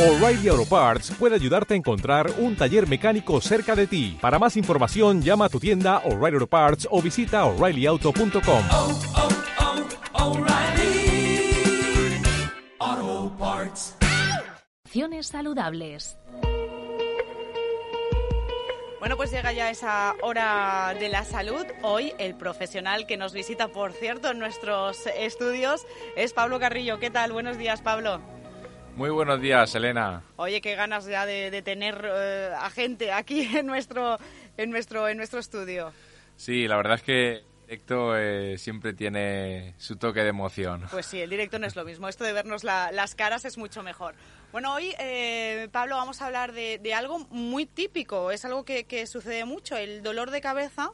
O'Reilly Auto Parts puede ayudarte a encontrar un taller mecánico cerca de ti. Para más información, llama a tu tienda O'Reilly Auto Parts o visita oreillyauto.com. oh, oh, O'Reilly Auto Parts. Acciones saludables. Bueno, pues llega ya esa hora de la salud. Hoy el profesional que nos visita, por cierto, en nuestros estudios es Pablo Carrillo. ¿Qué tal? Buenos días, Pablo. Muy buenos días, Elena. Oye, qué ganas ya de, de tener eh, a gente aquí en nuestro, en nuestro, en nuestro estudio. Sí, la verdad es que el directo eh, siempre tiene su toque de emoción. Pues sí, el directo no es lo mismo. Esto de vernos la- las caras es mucho mejor. Bueno, hoy, eh, Pablo, vamos a hablar de, de algo muy típico. Es algo que, que sucede mucho, el dolor de cabeza,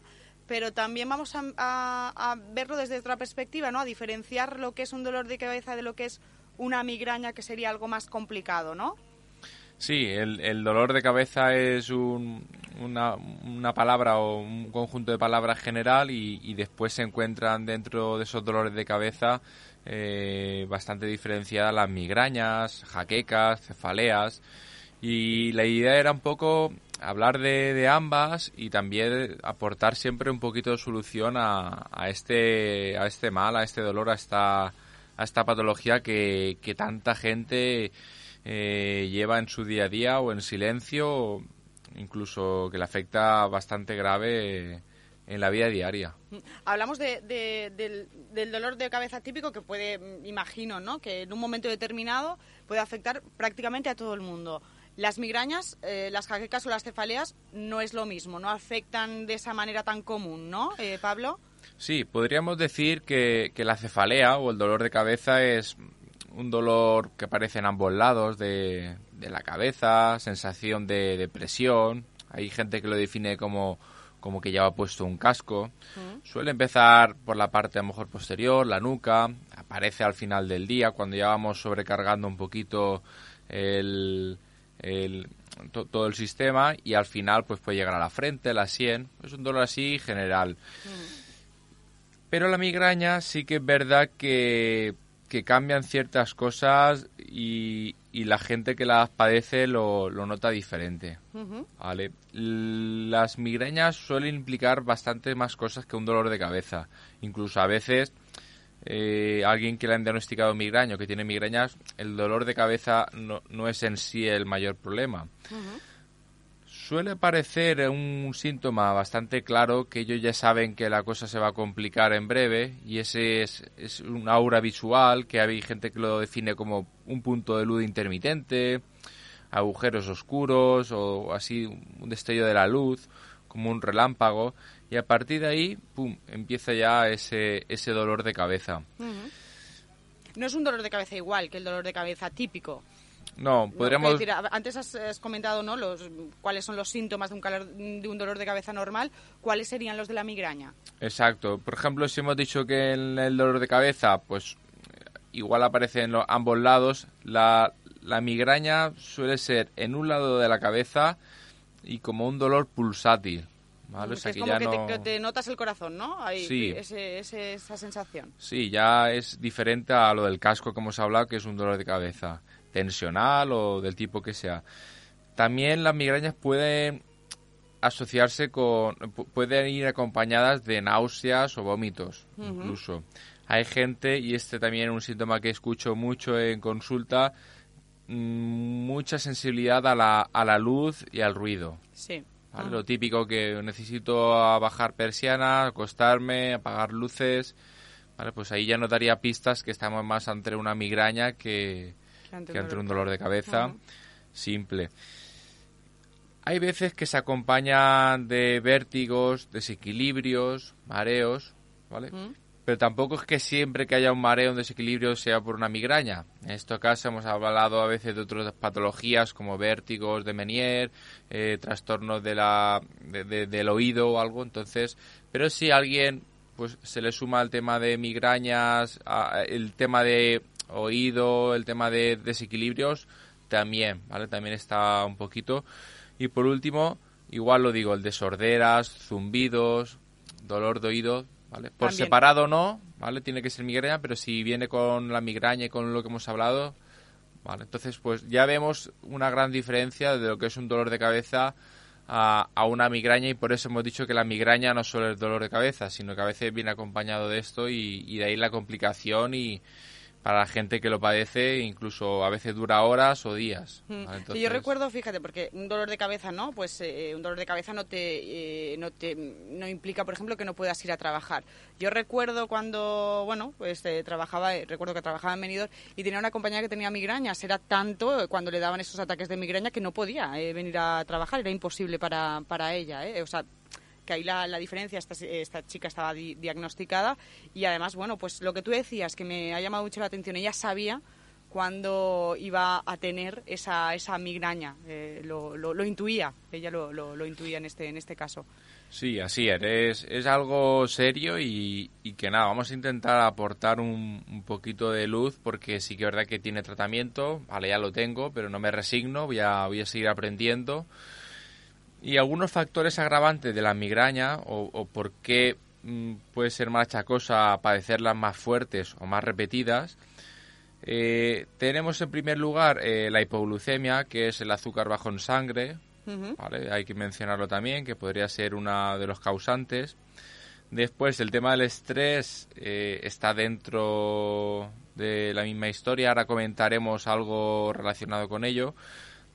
pero también vamos a, a- a verlo desde otra perspectiva, ¿no? A diferenciar lo que es un dolor de cabeza de lo que es una migraña, que sería algo más complicado, ¿no? Sí, el, dolor de cabeza es un- una, palabra o un conjunto de palabras general y, y después se encuentran dentro de esos dolores de cabeza eh, bastante diferenciadas las migrañas, jaquecas, cefaleas. Y la idea era un poco hablar de, de ambas y también aportar siempre un poquito de solución a, a este, a este mal, a este dolor, a esta, a esta patología que, que tanta gente eh, lleva en su día a día o en silencio, incluso que le afecta bastante grave en la vida diaria. Hablamos de- de- del, del dolor de cabeza típico que puede, mm, imagino, ¿no? Que en un momento determinado puede afectar prácticamente a todo el mundo. Las migrañas, eh, las jaquecas o las cefaleas no es lo mismo, no afectan de esa manera tan común, ¿no, eh, Pablo? Sí, podríamos decir que, que la cefalea o el dolor de cabeza es un dolor que aparece en ambos lados de, de la cabeza, sensación de depresión. Hay gente que lo define como, como que lleva puesto un casco. Suele empezar por la parte a lo mejor posterior, la nuca, aparece al final del día cuando ya vamos sobrecargando un poquito el, el- to- todo el sistema y al final pues puede llegar a la frente, la sien. Es un dolor así general. Pero la migraña sí que es verdad que, que cambian ciertas cosas y, y la gente que las padece lo, lo nota diferente. ¿vale? Las migrañas suelen implicar bastante más cosas que un dolor de cabeza. Incluso a veces eh, alguien que le han diagnosticado migraña o que tiene migrañas, el dolor de cabeza no, no es en sí el mayor problema. Suele parecer un síntoma bastante claro que ellos ya saben que la cosa se va a complicar en breve y ese es, es un aura visual que hay gente que lo define como un punto de luz intermitente, agujeros oscuros o así un destello de la luz, como un relámpago y a partir de ahí, pum, empieza ya ese, ese dolor de cabeza. No es un dolor de cabeza igual que el dolor de cabeza típico. No, podríamos... Decir, antes has, has comentado ¿no? los, cuáles son los síntomas de un, calor- de un dolor de cabeza normal, cuáles serían los de la migraña. Exacto. Por ejemplo, si hemos dicho que en el dolor de cabeza, pues igual aparece en lo- ambos lados, la, la migraña suele ser en un lado de la cabeza y como un dolor pulsátil. ¿vale? O sea, es que como ya que, te, no- que te notas el corazón, ¿no? Ahí, Sí. ese- ese- esa sensación. Sí, ya es diferente a lo del casco que hemos hablado, que es un dolor de cabeza tensional o del tipo que sea. También las migrañas pueden asociarse con, pu- pueden ir acompañadas de náuseas o vómitos, incluso. Hay gente, y este también es un síntoma que escucho mucho en consulta, mm, mucha sensibilidad a la, a la luz y al ruido. Sí. ¿vale? Lo típico que necesito a bajar persiana, acostarme, apagar luces. ¿vale? Pues ahí ya nos daría pistas que estamos más ante una migraña que, Que ante un dolor de cabeza simple. Hay veces que se acompañan de vértigos, desequilibrios, mareos, ¿vale? Mm. Pero tampoco es que siempre que haya un mareo, un desequilibrio, sea por una migraña. En este caso hemos hablado a veces de otras patologías como vértigos de Menier, eh, trastornos de la, de- de- del oído o algo. Entonces, pero si alguien pues se le suma el tema de migrañas, a- el tema de oído, el tema de desequilibrios, también, ¿vale? También está un poquito. Y por último, igual lo digo, el de sorderas, zumbidos, dolor de oído, ¿vale? Por También. separado no, ¿vale? Tiene que ser migraña, pero si viene con la migraña y con lo que hemos hablado, ¿vale? Entonces, pues ya vemos una gran diferencia de lo que es un dolor de cabeza a, a una migraña y por eso hemos dicho que la migraña no solo es dolor de cabeza, sino que a veces viene acompañado de esto y, y de ahí la complicación y para la gente que lo padece incluso a veces dura horas o días. Mm. ¿vale? Yo recuerdo, fíjate, porque un dolor de cabeza, ¿no? Pues eh, un dolor de cabeza no te, eh, no te no implica, por ejemplo, que no puedas ir a trabajar. Yo recuerdo cuando, bueno, pues eh, trabajaba, eh, recuerdo que trabajaba en Benidorm y tenía una compañera que tenía migrañas. Era tanto eh, cuando le daban esos ataques de migraña que no podía venir a trabajar, era imposible para, para ella, ¿eh? O sea, que ahí la, la diferencia, esta, esta chica estaba di- diagnosticada y además, bueno, pues lo que tú decías, que me ha llamado mucho la atención, ella sabía cuándo iba a tener esa, esa migraña, eh, lo, lo, lo intuía, ella lo, lo, intuía en este, en este caso. Sí, así es. Es, es algo serio y, y que nada, vamos a intentar aportar un, un poquito de luz porque sí que es verdad que tiene tratamiento, vale, ya lo tengo, pero no me resigno, voy a, voy a seguir aprendiendo. Y algunos factores agravantes de la migraña o, o por qué mm, puede ser más achacosa padecerlas más fuertes o más repetidas. Eh, tenemos en primer lugar eh, la hipoglucemia, que es el azúcar bajo en sangre. Hay que mencionarlo también, que podría ser uno de los causantes. Después, el tema del estrés eh, está dentro de la misma historia. Ahora comentaremos algo relacionado con ello.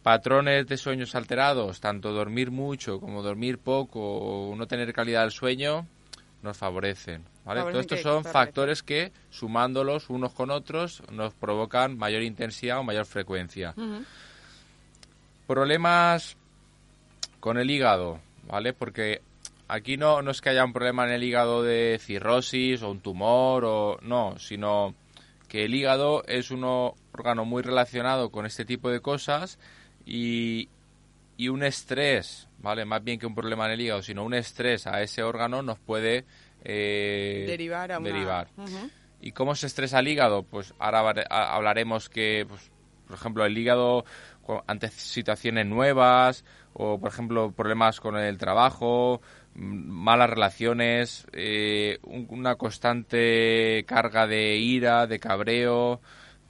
Patrones de sueños alterados, tanto dormir mucho como dormir poco o no tener calidad del sueño, nos favorecen. ¿vale? Favorecen Todos estos son factores que, sumándolos unos con otros, nos provocan mayor intensidad o mayor frecuencia. Problemas con el hígado, ¿vale? Porque aquí no, no es que haya un problema en el hígado de cirrosis o un tumor o no, sino que el hígado es un órgano muy relacionado con este tipo de cosas y, y un estrés, ¿vale? Más bien que un problema en el hígado, sino un estrés a ese órgano nos puede eh, Derivar a una... derivar. ¿Y cómo se estresa el hígado? Pues ahora hablaremos que, pues, por ejemplo, el hígado ante situaciones nuevas o, por ejemplo, problemas con el trabajo, malas relaciones, eh, un- una constante carga de ira, de cabreo,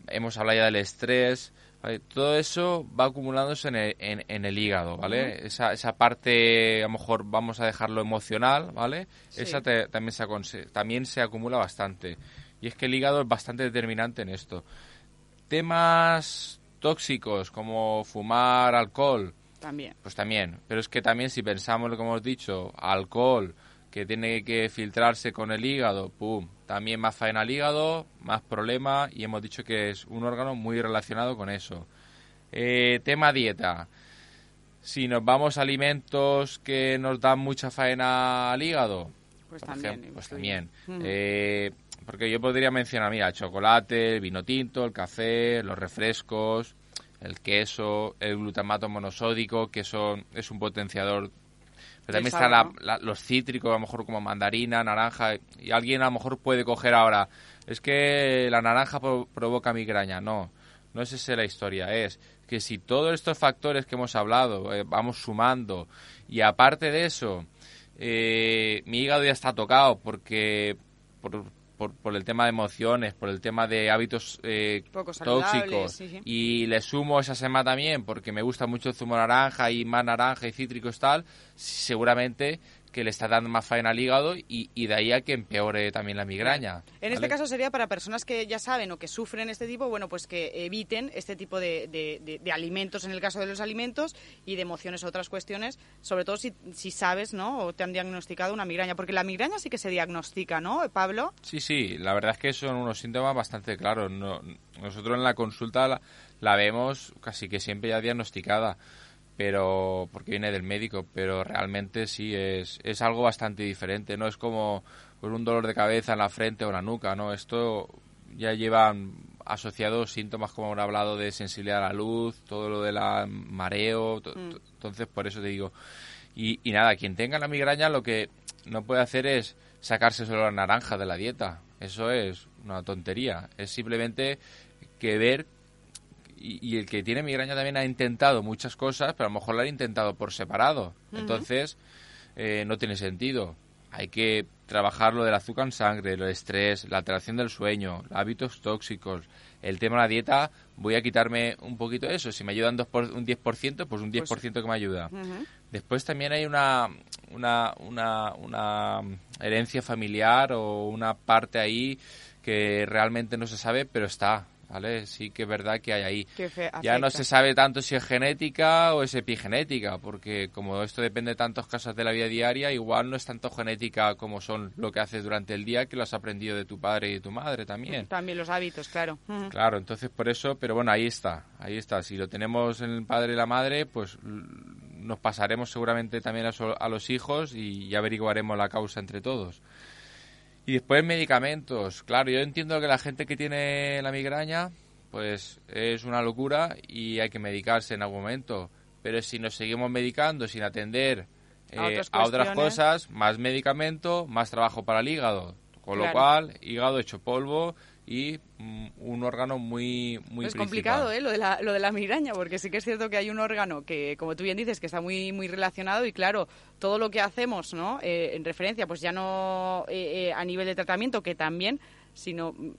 hemos hablado ya del estrés, ¿vale? todo eso va acumulándose en el, en- en el hígado, ¿vale? esa, esa parte, a lo mejor vamos a dejarlo emocional, ¿vale? Sí. Esa te- también, se también se acumula bastante. Y es que el hígado es bastante determinante en esto. Temas tóxicos como fumar, alcohol, También. pues también. Pero es que también si pensamos lo que hemos dicho, alcohol, que tiene que filtrarse con el hígado, pum, también más faena al hígado, más problema y hemos dicho que es un órgano muy relacionado con eso. Eh, tema dieta. Si nos vamos a alimentos que nos dan mucha faena al hígado, Pues también. ejemplo, pues también. Ujú. Eh, porque yo podría mencionar, mira, el chocolate, el vino tinto, el café, los refrescos, el queso, el glutamato monosódico, que son es un potenciador. Pero también están la- la- los cítricos, a lo mejor como mandarina, naranja, y alguien a lo mejor puede coger ahora, es que la naranja pro- provoca migraña. No, no es esa la historia, es que si todos estos factores que hemos hablado eh, vamos sumando, y aparte de eso, eh, mi hígado ya está tocado porque por, por, por el tema de emociones, por el tema de hábitos eh, tóxicos sí, sí. y le sumo esa sema también porque me gusta mucho el zumo naranja y más naranja y cítricos tal, seguramente que le está dando más faena al hígado y, y de ahí a que empeore también la migraña. En este caso sería para personas que ya saben o que sufren este tipo, bueno, pues que eviten este tipo de, de- de- de alimentos en el caso de los alimentos y de emociones o otras cuestiones, sobre todo si, si sabes, ¿no? O te han diagnosticado una migraña, porque la migraña sí que se diagnostica, ¿no, Pablo? Sí, sí, la verdad es que son unos síntomas bastante claros. No- nosotros en la consulta la, la vemos casi que siempre ya diagnosticada, pero porque viene del médico, pero realmente sí es, es algo bastante diferente. No es como pues, un dolor de cabeza en la frente o en la nuca, ¿no? Esto ya llevan asociados síntomas como hemos hablado de sensibilidad a la luz, todo lo de la mareo, to- to- entonces por eso te digo. Y, y nada, quien tenga la migraña lo que no puede hacer es sacarse solo la naranja de la dieta. Eso es una tontería. Es simplemente que ver y, y el que tiene migraña también ha intentado muchas cosas, pero a lo mejor lo ha intentado por separado. Entonces, eh, no tiene sentido. hay que trabajar lo del azúcar en sangre, el estrés, la alteración del sueño, hábitos tóxicos, el tema de la dieta, voy a quitarme un poquito de eso. Si me ayudan dos por, un 10%, pues un 10% que me ayuda. Después también hay una, una, una, una herencia familiar o una parte ahí que realmente no se sabe, pero está. ¿Vale? Sí que es verdad que hay ahí. ya no se sabe tanto si es genética o es epigenética, porque como esto depende de tantas cosas de la vida diaria, igual no es tanto genética como son lo que haces durante el día, que lo has aprendido de tu padre y de tu madre también. También los hábitos, claro. Claro, entonces por eso, pero bueno, ahí está, ahí está. Si lo tenemos en el padre y la madre, pues nos pasaremos seguramente también a, a los hijos y ya averiguaremos la causa entre todos. Y después medicamentos. Claro, yo entiendo que la gente que tiene la migraña, pues es una locura y hay que medicarse en algún momento. Pero si nos seguimos medicando sin atender a, eh, otras cosas, más medicamento, más trabajo para el hígado. Con lo cual, hígado hecho polvo y mm, un órgano muy muy es complicado ¿eh? lo de la lo de la migraña porque sí que es cierto que hay un órgano que como tú bien dices que está muy muy relacionado y claro todo lo que hacemos no eh, en referencia pues ya no eh, a nivel de tratamiento que también sino mm,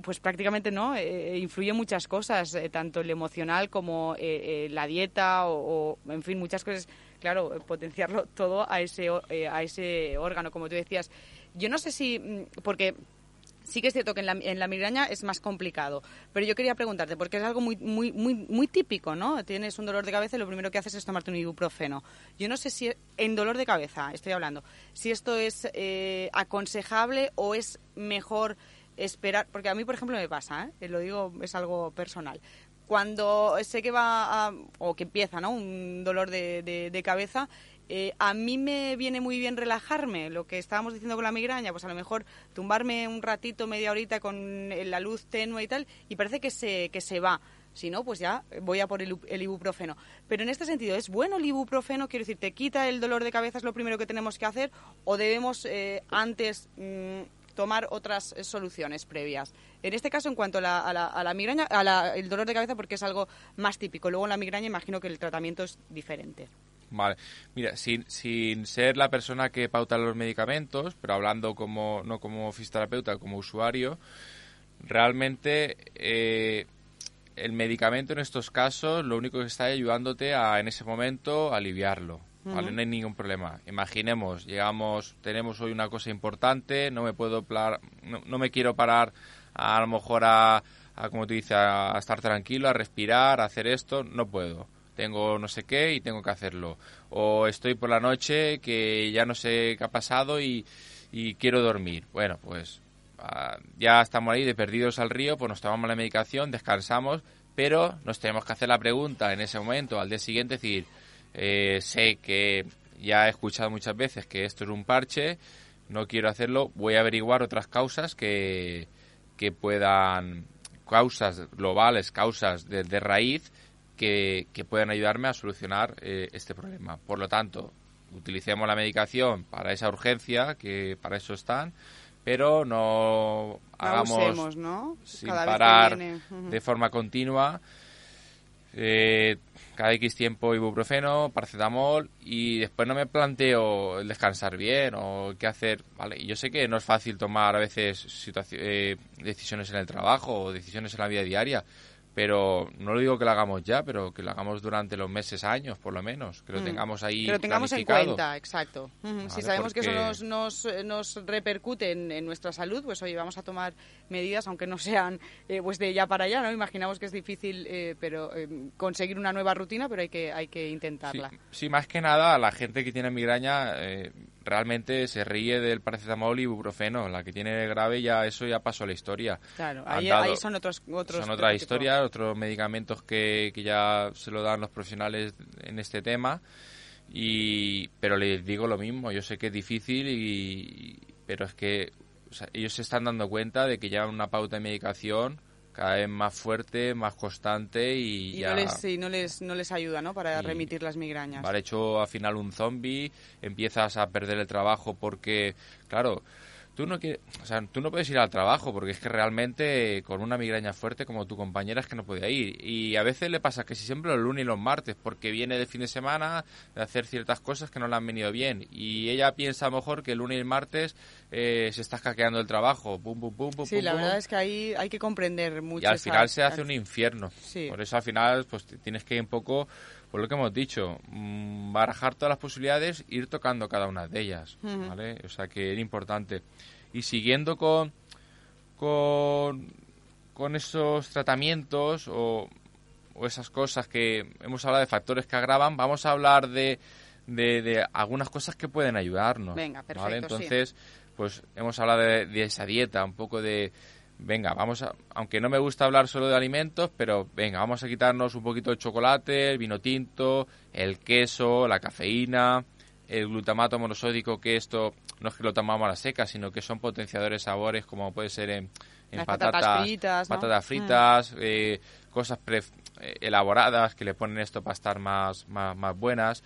pues prácticamente no influye muchas cosas tanto el emocional como la dieta o, o, en fin muchas cosas. Claro potenciarlo todo a ese a ese órgano como tú decías. Yo no sé si mm, porque Sí que es cierto que en la, en la, migraña es más complicado, pero yo quería preguntarte, porque es algo muy, muy, muy, muy típico, ¿no? Tienes un dolor de cabeza y lo primero que haces es tomarte un ibuprofeno. Yo no sé si en dolor de cabeza, estoy hablando, si esto es eh, aconsejable o es mejor esperar, porque a mí, por ejemplo, me pasa, ¿eh? lo digo, es algo personal. Cuando sé que va a, o que empieza, ¿no? Un dolor de, de, de cabeza, eh, a mí me viene muy bien relajarme, lo que estábamos diciendo con la migraña, pues a lo mejor tumbarme un ratito, media horita con la luz tenue y tal, y parece que se, que se va. Si no, pues ya voy a por el, ibuprofeno. Pero en este sentido, ¿es bueno el ibuprofeno? Quiero decir, ¿te quita el dolor de cabeza? ¿Es lo primero que tenemos que hacer? ¿O debemos eh, antes mm, tomar otras eh, soluciones previas? En este caso, en cuanto a la, a la, migraña, al dolor de cabeza, porque es algo más típico. Luego en la migraña imagino que el tratamiento es diferente. Vale, mira, sin, sin ser la persona que pauta los medicamentos, pero hablando como no como fisioterapeuta, como usuario, realmente eh, el medicamento en estos casos lo único que está ayudándote a en ese momento aliviarlo. ¿vale? No hay ningún problema. Imaginemos, llegamos, tenemos hoy una cosa importante, no me puedo no, me quiero parar a, lo mejor a, a como tú dices, a estar tranquilo, a respirar, a hacer esto, no puedo tengo no sé qué y tengo que hacerlo. O estoy por la noche que ya no sé qué ha pasado y, quiero dormir. Bueno, pues ah, ya estamos ahí de perdidos al río, pues nos tomamos la medicación, descansamos, pero nos tenemos que hacer la pregunta en ese momento, al día siguiente, decir, eh, sé que ya he escuchado muchas veces que esto es un parche, no quiero hacerlo, voy a averiguar otras causas que, que puedan, causas globales, causas de, de raíz, que, puedan ayudarme a solucionar eh, este problema. Por lo tanto, utilicemos la medicación para esa urgencia, que para eso están, pero no hagamos sin parar de forma continua. Eh, cada X tiempo ibuprofeno, paracetamol y después no me planteo el descansar bien o qué hacer. Vale, y yo sé que no es fácil tomar a veces eh, decisiones en el trabajo o decisiones en la vida diaria, pero no lo digo que lo hagamos ya, pero que lo hagamos durante los meses, años, por lo menos, que lo mm. tengamos ahí. Que lo tengamos en cuenta, exacto. si sabemos que eso nos, nos, nos repercute en, nuestra salud, pues hoy vamos a tomar medidas, aunque no sean eh, pues de ya para allá, ¿no? Imaginamos que es difícil, eh, pero eh, conseguir una nueva rutina, pero hay que, hay que intentarla. Sí, más que nada, la gente que tiene migraña realmente se ríe del paracetamol y ibuprofeno. La que tiene grave ya eso ya pasó a la historia. Claro, ahí, son otros, otros son otras historias, otros medicamentos que, que ya se lo dan los profesionales en este tema. Y pero les digo lo mismo. Yo sé que es difícil y pero es que ellos se están dando cuenta de que ya una pauta de medicación cada vez más fuerte, más constante y, ya... No les, no, les, no les ayuda, ¿no? Para remitir las migrañas. Vale, hecho al final un zombie, empiezas a perder el trabajo porque, claro, tú no quieres, o sea, tú no puedes ir al trabajo porque es que realmente con una migraña fuerte como tu compañera es que no puede ir. Y a veces le pasa que si siempre los lunes y los martes porque viene de fin de semana de hacer ciertas cosas que no le han venido bien. Y ella piensa a lo mejor que el lunes y el martes eh, se está hackeando el trabajo. Pum, pum, pum, pum, Sí, pum, la pum. verdad es que ahí hay que comprender mucho. Y al esa- final se hace un infierno. Sí. Por eso al final pues tienes que ir un poco, por lo que hemos dicho, mm, barajar todas las posibilidades, ir tocando cada una de ellas. ¿vale? O sea que es importante. Y siguiendo con, con, con esos tratamientos o, o esas cosas que hemos hablado de factores que agravan, vamos a hablar de, de, de algunas cosas que pueden ayudarnos. Venga, ¿vale? perfecto, sí. Entonces, pues hemos hablado de, de esa dieta, un poco de, venga, vamos a, aunque no me gusta hablar solo de alimentos, pero venga, vamos a quitarnos un poquito de chocolate, el vino tinto, el queso, la cafeína, el glutamato monosódico, que esto no es que lo tomamos a la seca, sino que son potenciadores de sabores, como puede ser en, en Las patatas, patatas fritas, ¿no? patatas Mm. eh, cosas pre- eh, elaboradas que le ponen esto para estar más, más, más buenas.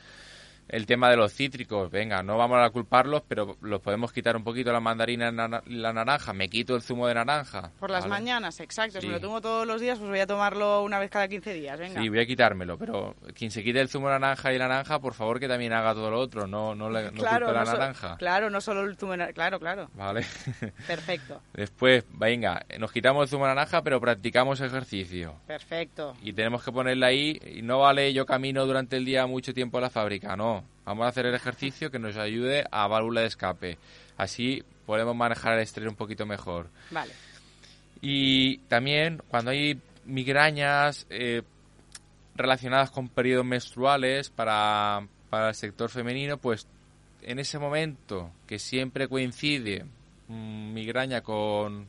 El tema de los cítricos, venga, no vamos a culparlos, pero los podemos quitar un poquito la mandarina y la naranja. Me quito el zumo de naranja. Por las ¿vale? mañanas, exacto. Si Sí. me lo tomo todos los días, pues voy a tomarlo una vez cada 15 días. Venga. Sí, voy a quitármelo, pero quien se quite el zumo de naranja y la naranja, por favor que también haga todo lo otro, no, no, le, no claro, culpe la no so- naranja. claro, no solo el zumo de nar- Claro, claro. Vale. Perfecto, Después, venga, nos quitamos el zumo de naranja, pero practicamos ejercicio. perfecto. Y tenemos que ponerla ahí, y no vale yo camino durante el día mucho tiempo a la fábrica, no. Vamos a hacer el ejercicio que nos ayude a válvula de escape. Así podemos manejar el estrés un poquito mejor. Vale. Y también cuando hay migrañas eh, relacionadas con periodos menstruales para, para el sector femenino, pues en ese momento que siempre coincide mm, migraña con,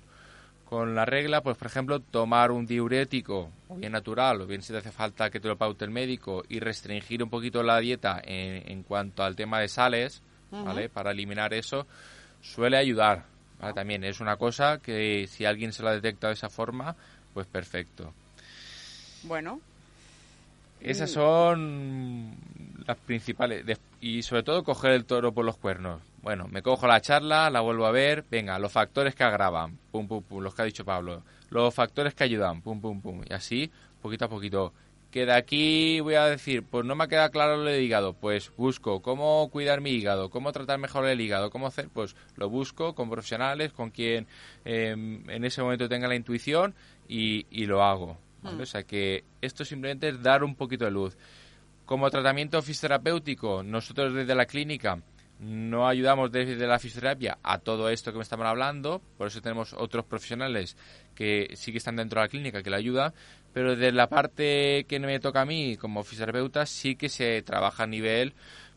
con la regla, pues por ejemplo tomar un diurético, o bien natural, o bien si te hace falta que te lo paute el médico, y restringir un poquito la dieta en, en cuanto al tema de sales, ¿vale? Para eliminar eso, suele ayudar. ¿vale? También es una cosa que si alguien se la detecta de esa forma, pues perfecto. Bueno, Esas son las principales. Y sobre todo coger el toro por los cuernos. Bueno, me cojo la charla, la vuelvo a ver. Venga, los factores que agravan. Pum, pum, pum. Los que ha dicho Pablo. Los factores que ayudan. Pum, pum, pum. Y así, poquito a poquito. Que de aquí voy a decir, pues no me ha quedado claro lo del hígado. Pues busco cómo cuidar mi hígado, cómo tratar mejor el hígado, cómo hacer. Pues lo busco con profesionales, con quien eh, en ese momento tenga la intuición y, y lo hago. ¿vale? O sea que esto simplemente es dar un poquito de luz. Como tratamiento fisioterapéutico, nosotros desde la clínica no ayudamos desde la fisioterapia a todo esto que me estaban hablando, por eso tenemos otros profesionales que sí que están dentro de la clínica que le ayudan, pero desde la parte que me toca a mí como fisioterapeuta sí que se trabaja a nivel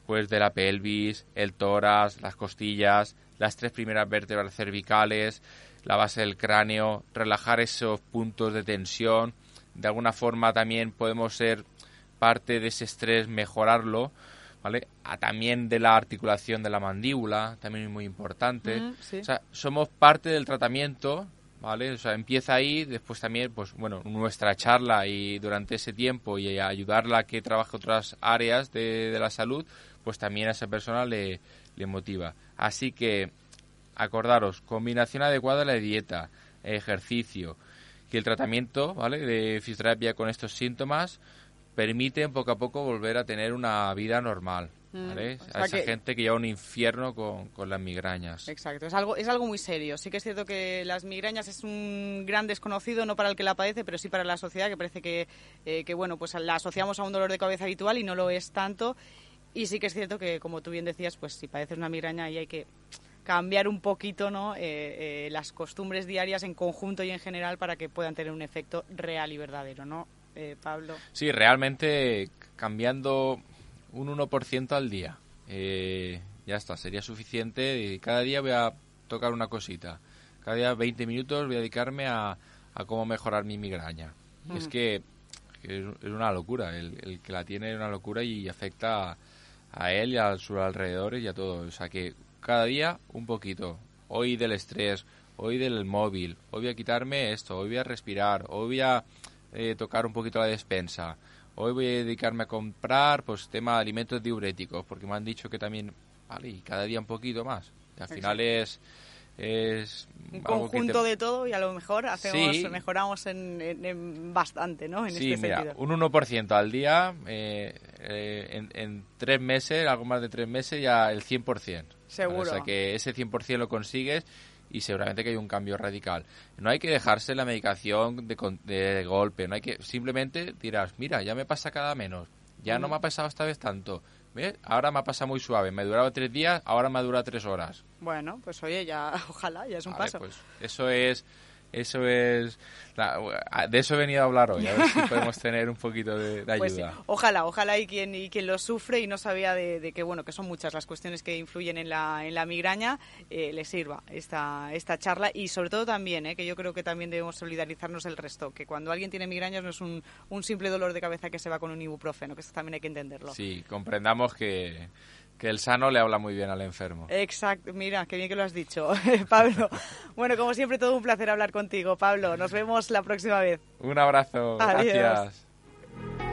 pues de la pelvis, el tórax, las costillas, las tres primeras vértebras cervicales, la base del cráneo, relajar esos puntos de tensión. De alguna forma también podemos ser parte de ese estrés, mejorarlo, ¿vale? A también de la articulación de la mandíbula, también es muy importante. Mm, sí. O sea, somos parte del tratamiento, ¿vale? O sea, empieza ahí, después también, pues bueno, nuestra charla y durante ese tiempo y ayudarla a que trabaje otras áreas de, de la salud, pues también a esa persona le, le motiva. Así que, acordaros, combinación adecuada de la dieta, ejercicio, que el tratamiento, ¿vale? De fisioterapia con estos síntomas permite poco a poco volver a tener una vida normal, ¿vale? Mm, o sea a esa que- gente que lleva un infierno con, con las migrañas. Exacto, es algo, es algo muy serio. Sí que es cierto que las migrañas es un gran desconocido, no para el que la padece, pero sí para la sociedad, que parece que, eh, que bueno, pues la asociamos a un dolor de cabeza habitual y no lo es tanto. Y sí que es cierto que, como tú bien decías, pues si padeces una migraña ahí hay que cambiar un poquito ¿no? Eh, eh, las costumbres diarias en conjunto y en general para que puedan tener un efecto real y verdadero, ¿no, eh, Pablo? Sí, realmente cambiando un 1% al día. eh, ya está, sería suficiente. Y cada día voy a tocar una cosita. Cada día 20 minutos voy a dedicarme a, a cómo mejorar mi migraña. Y es que, es una locura. El, el que la tiene es una locura y afecta a, a él y a sus alrededores y a todo. O sea que cada día un poquito. Hoy del estrés, hoy del móvil, hoy voy a quitarme esto, hoy voy a respirar, hoy voy a eh, tocar un poquito la despensa. Hoy voy a dedicarme a comprar pues tema de alimentos diuréticos, porque me han dicho que también, vale, y cada día un poquito más. Y al final es, es Un te- conjunto de todo y a lo mejor hacemos, Sí. mejoramos en, en- en bastante, ¿no? En Sí, este mira, sentido. un 1% al día, eh, eh, en, en tres meses, algo más de tres meses, ya el 100%. Seguro. O sea que ese 100% lo consigues y seguramente que hay un cambio radical. No hay que dejarse la medicación de, de golpe, no hay que simplemente dirás, mira, ya me pasa cada menos, ya no me ha pasado esta vez tanto. ¿Ves? Ahora me ha pasado muy suave, me duraba tres días, ahora me dura tres horas. Bueno, pues oye, ya, ojalá, ya es un Vale, paso. pues eso es, eso es, la- de eso he venido a hablar hoy, a ver si podemos tener un poquito de, de ayuda. Pues sí, ojalá, ojalá y quien, y quien lo sufre y no sabía de, de que bueno que son muchas las cuestiones que influyen en la, en la migraña, eh, le sirva esta, esta charla y sobre todo también, eh, que yo creo que también debemos solidarizarnos el resto, que cuando alguien tiene migrañas no es un, un simple dolor de cabeza que se va con un ibuprofeno, que eso también hay que entenderlo. Sí, comprendamos que, que el sano le habla muy bien al enfermo. Exacto, mira, qué bien que lo has dicho, Pablo. Bueno, como siempre, todo un placer hablar contigo, Pablo. Nos vemos la próxima vez. Un abrazo, Adiós. gracias.